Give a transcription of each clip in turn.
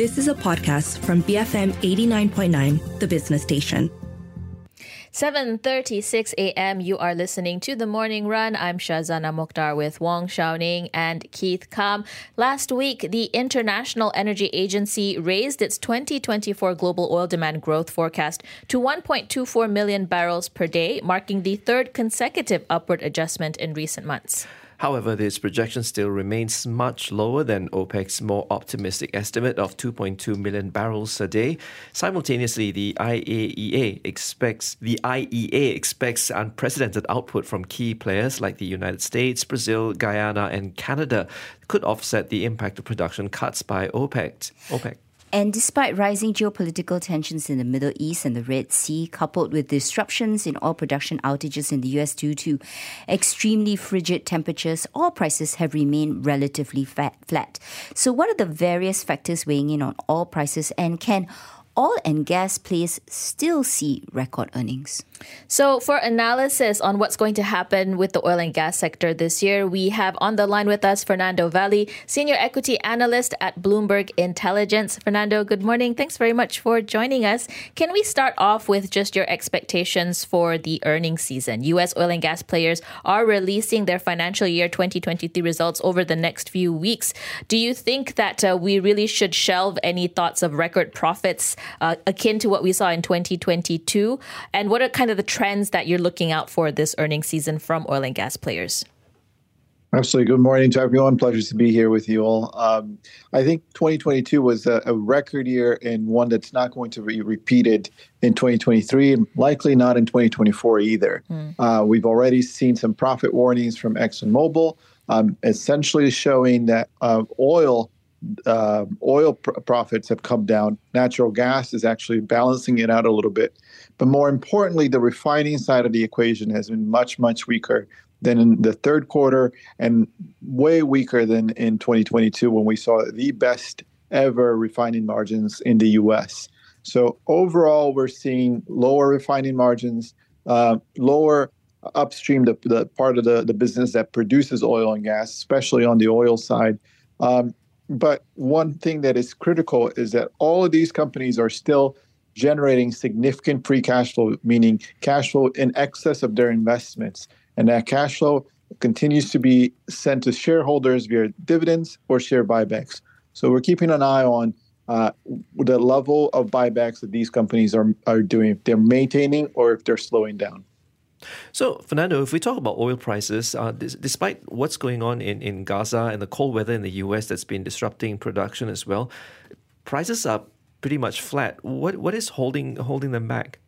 This is a podcast from BFM 89.9, the business station. 7:36 a.m. You are listening to the Morning Run. I'm Shazana Mokhtar with Wong Shouning and Keith Kam. Last week, the International Energy Agency raised its 2024 global oil demand growth forecast to 1.24 million barrels per day, marking the third consecutive upward adjustment in recent months. However, this projection still remains much lower than OPEC's more optimistic estimate of 2.2 million barrels a day. Simultaneously, the IAEA expects the IEA expects unprecedented output from key players like the United States, Brazil, Guyana, and Canada could offset the impact of production cuts by OPEC. OPEC. And despite rising geopolitical tensions in the Middle East and the Red Sea, coupled with disruptions in oil production outages in the US due to extremely frigid temperatures, oil prices have remained relatively flat. So, what are the various factors weighing in on oil prices, and can oil and gas plays still see record earnings? So, for analysis on what's going to happen with the oil and gas sector this year, we have on the line with us Fernando Valle, Senior Equity Analyst at Bloomberg Intelligence. Fernando, good morning. Thanks very much for joining us. Can we start off with just your expectations for the earnings season? U.S. oil and gas players are releasing their financial year 2023 results over the next few weeks. Do you think that uh, we really should shelve any thoughts of record profits uh, akin to what we saw in 2022? And what are kind of the trends that you're looking out for this earnings season from oil and gas players? Absolutely. Good morning to everyone. Pleasure to be here with you all. Um, I think 2022 was a, a, record year and one that's not going to be repeated in 2023 and likely not in 2024 either. Mm. Uh, we've already seen some profit warnings from ExxonMobil, um, essentially showing that uh, oil uh, oil pr- profits have come down. Natural gas is actually balancing it out a little bit. But more importantly, the refining side of the equation has been much, much weaker than in the third quarter and way weaker than in 2022 when we saw the best ever refining margins in the US. So overall, we're seeing lower refining margins, uh, lower upstream, the, the part of the, the business that produces oil and gas, especially on the oil side. Um, but one thing that is critical is that all of these companies are still generating significant free cash flow, meaning cash flow in excess of their investments. And that cash flow continues to be sent to shareholders via dividends or share buybacks. So we're keeping an eye on uh, the level of buybacks that these companies are, are doing, if they're maintaining or if they're slowing down. So, Fernando, if we talk about oil prices, uh, this, despite what's going on in, in Gaza and the cold weather in the US that's been disrupting production as well, prices are pretty much flat. What what is holding holding them back?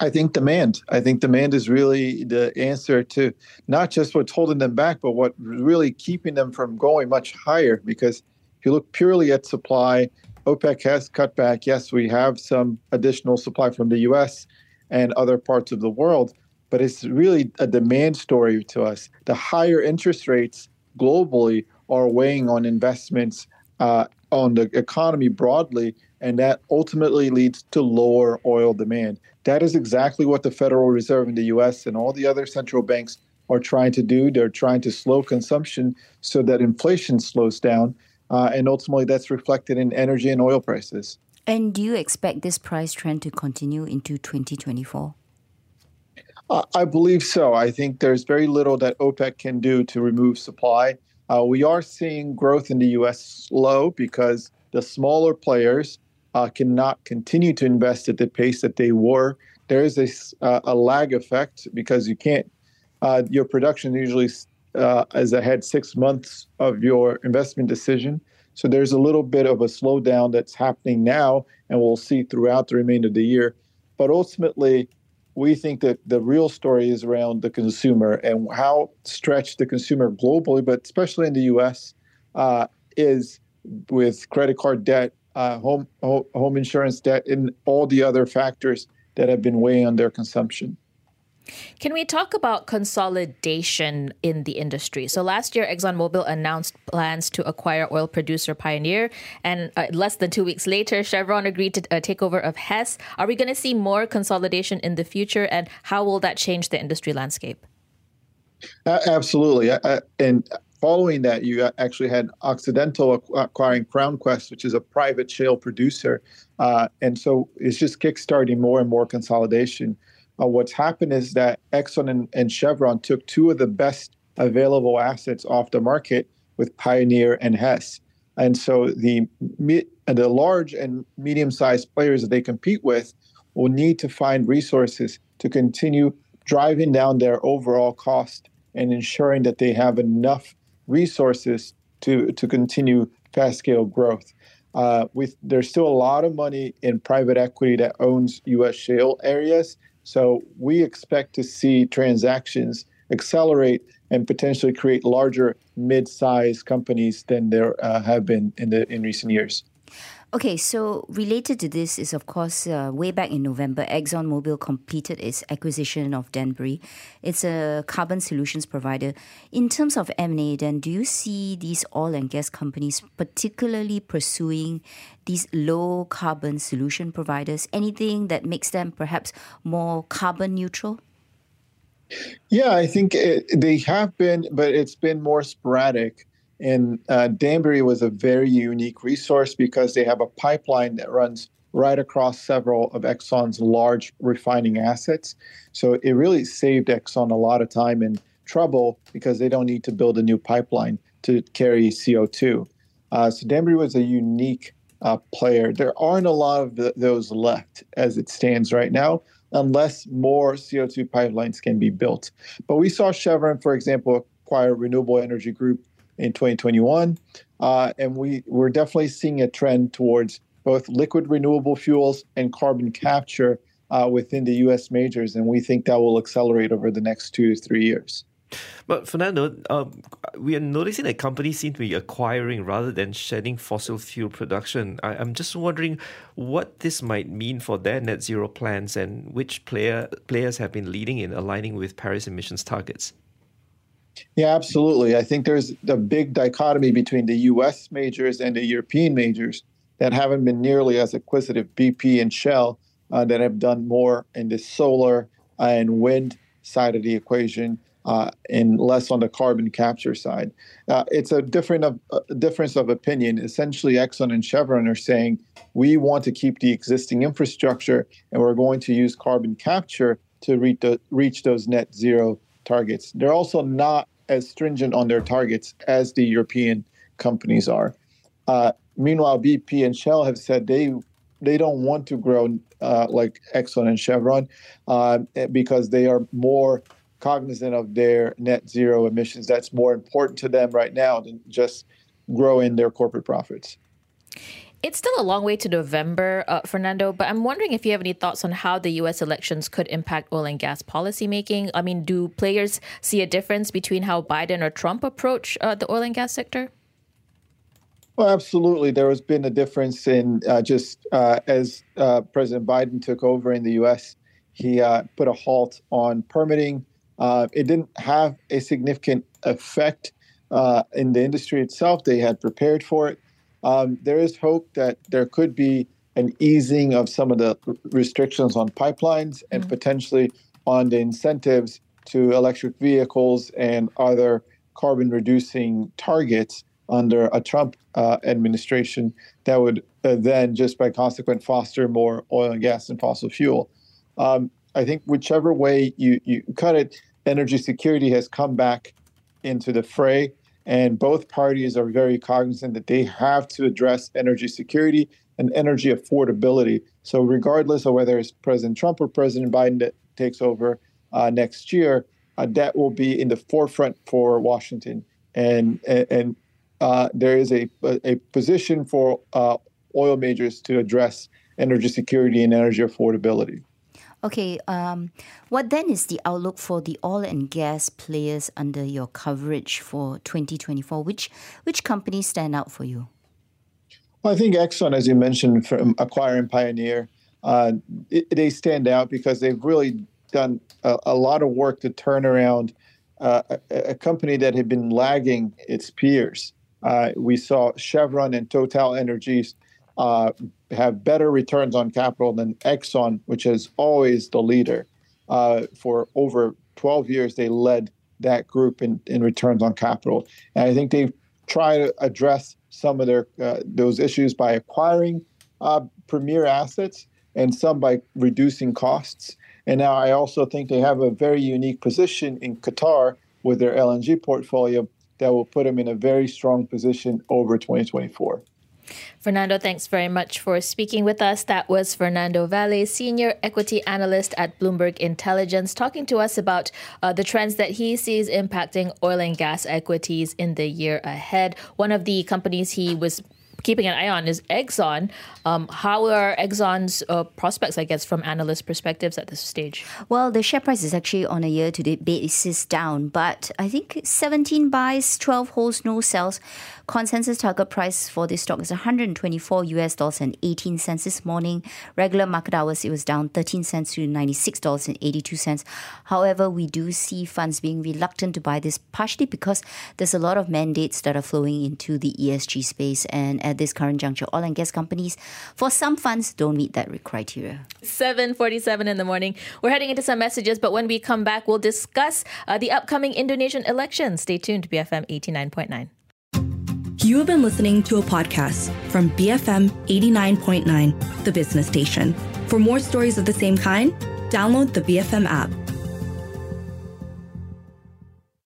I think demand. I think demand is really the answer to not just what's holding them back, but what really keeping them from going much higher. Because if you look purely at supply, OPEC has cut back. Yes, we have some additional supply from the US and other parts of the world, but it's really a demand story to us. The higher interest rates globally are weighing on investments uh, on the economy broadly, and that ultimately leads to lower oil demand. That is exactly what the Federal Reserve in the US and all the other central banks are trying to do. They're trying to slow consumption so that inflation slows down. Uh, and ultimately, that's reflected in energy and oil prices. And do you expect this price trend to continue into 2024? I believe so. I think there's very little that OPEC can do to remove supply. Uh, we are seeing growth in the U.S. slow because the smaller players uh, cannot continue to invest at the pace that they were. There is a, uh, a lag effect because you can't, uh, your production usually uh, is ahead six months of your investment decision. So there's a little bit of a slowdown that's happening now, and we'll see throughout the remainder of the year. But ultimately, we think that the real story is around the consumer and how stretched the consumer globally, but especially in the U.S., uh, is with credit card debt, uh, home home insurance debt, and all the other factors that have been weighing on their consumption. Can we talk about consolidation in the industry? So last year, ExxonMobil announced plans to acquire oil producer Pioneer, and uh, less than two weeks later, Chevron agreed to a uh, takeover of Hess. Are we going to see more consolidation in the future, and how will that change the industry landscape? Uh, absolutely, uh, and following that, you actually had Occidental acquiring Crown Quest, which is a private shale producer. Uh, and so it's just kickstarting more and more consolidation. Uh, what's happened is that Exxon and, and, Chevron took two of the best available assets off the market with Pioneer and Hess. And so the the large and medium-sized players that they compete with will need to find resources to continue driving down their overall cost and ensuring that they have enough resources to to continue fast scale growth. Uh, with there's still a lot of money in private equity that owns U.S. shale areas, so we expect to see transactions accelerate and potentially create larger mid-sized companies than there uh, have been in the in recent years. Okay, so related to this is, of course, uh, way back in November, ExxonMobil completed its acquisition of Denbury. It's a carbon solutions provider. In terms of M&A, then, do you see these oil and gas companies particularly pursuing these low carbon solution providers? Anything that makes them perhaps more carbon neutral? Yeah, I think it, they have been, but it's been more sporadic. And uh, Denbury was a very unique resource because they have a pipeline that runs right across several of Exxon's large refining assets. So it really saved Exxon a lot of time and trouble because they don't need to build a new pipeline to carry CO2. Uh, so Denbury was a unique uh, player. There aren't a lot of the, those left as it stands right now, unless more CO2 pipelines can be built. But we saw Chevron, for example, acquire Renewable Energy Group in 2021. Uh, and we, we're definitely seeing a trend towards both liquid renewable fuels and carbon capture uh, within the US majors. And we think that will accelerate over the next two to three years. But Fernando, um, we are noticing that companies seem to be acquiring rather than shedding fossil fuel production. I, am just wondering what this might mean for their net zero plans and which player players have been leading in aligning with Paris emissions targets. Yeah, absolutely. I think there's a big dichotomy between the US majors and the European majors that haven't been nearly as acquisitive, BP and Shell, uh, that have done more in the solar and wind side of the equation. Uh, and less on the carbon capture side. Uh, it's a different of, uh, difference of opinion. Essentially, Exxon and Chevron are saying we want to keep the existing infrastructure, and we're going to use carbon capture to reach, the, reach those net zero targets. They're also not as stringent on their targets as the European companies are. Uh, meanwhile, BP and Shell have said they they don't want to grow uh, like Exxon and Chevron uh, because they are more cognizant of their net zero emissions. That's more important to them right now than just growing their corporate profits. It's still a long way to November, uh, Fernando, but I'm wondering if you have any thoughts on how the U.S. elections could impact oil and gas policymaking. I mean, do players see a difference between how Biden or Trump approach uh, the oil and gas sector? Well, absolutely. There has been a difference in uh, just uh, as uh, President Biden took over in the U.S., he uh, put a halt on permitting. it didn't have a significant effect in the industry itself. They had prepared for it. Um, there is hope that there could be an easing of some of the restrictions on pipelines and mm-hmm. potentially on the incentives to electric vehicles and other carbon reducing targets under a Trump uh, administration that would uh, then, just by consequent, foster more oil and gas and fossil fuel. Um, I think whichever way you, you cut it, energy security has come back into the fray. And both parties are very cognizant that they have to address energy security and energy affordability. So, regardless of whether it's President Trump or President Biden that takes over uh, next year, uh, that will be in the forefront for Washington. And and uh, there is a a position for uh, oil majors to address energy security and energy affordability. Okay, um, what then is the outlook for the oil and gas players under your coverage for 2024? Which which companies stand out for you? Well, I think Exxon, as you mentioned, from acquiring Pioneer, uh, it, they stand out because they've really done a, a lot of work to turn around uh, a, a, company that had been lagging its peers. Uh, we saw Chevron and Total Energies uh, have better returns on capital than Exxon, which is always the leader. Uh, for over 12 years, they led that group in, in returns on capital. And I think they've tried to address some of their uh, those issues by acquiring uh, premier assets and some by reducing costs. And now I also think they have a very unique position in Qatar with their LNG portfolio that will put them in a very strong position over 2024. Fernando, thanks very much for speaking with us. That was Fernando Valle, Senior Equity Analyst at Bloomberg Intelligence, talking to us about uh, the trends that he sees impacting oil and gas equities in the year ahead. One of the companies he was keeping an eye on is Exxon. Um, how are Exxon's uh, prospects, I guess, from analyst perspectives at this stage? Well, the share price is actually on a year to date basis down, but I think 17 buys, 12 holds, no sells. Consensus target price for this stock is 124 US dollars and 18 cents this morning. Regular market hours, it was down 13 cents to 96 dollars and 82 cents. However, we do see funds being reluctant to buy this, partially because there's a lot of mandates that are flowing into the ESG space, and at this current juncture, oil and gas companies, for some funds, don't meet that criteria. 7:47 in the morning. We're heading into some messages, but when we come back, we'll discuss uh, the upcoming Indonesian elections. Stay tuned to BFM 89.9. You have been listening to a podcast from BFM 89.9, the business station. For more stories of the same kind, download the BFM app.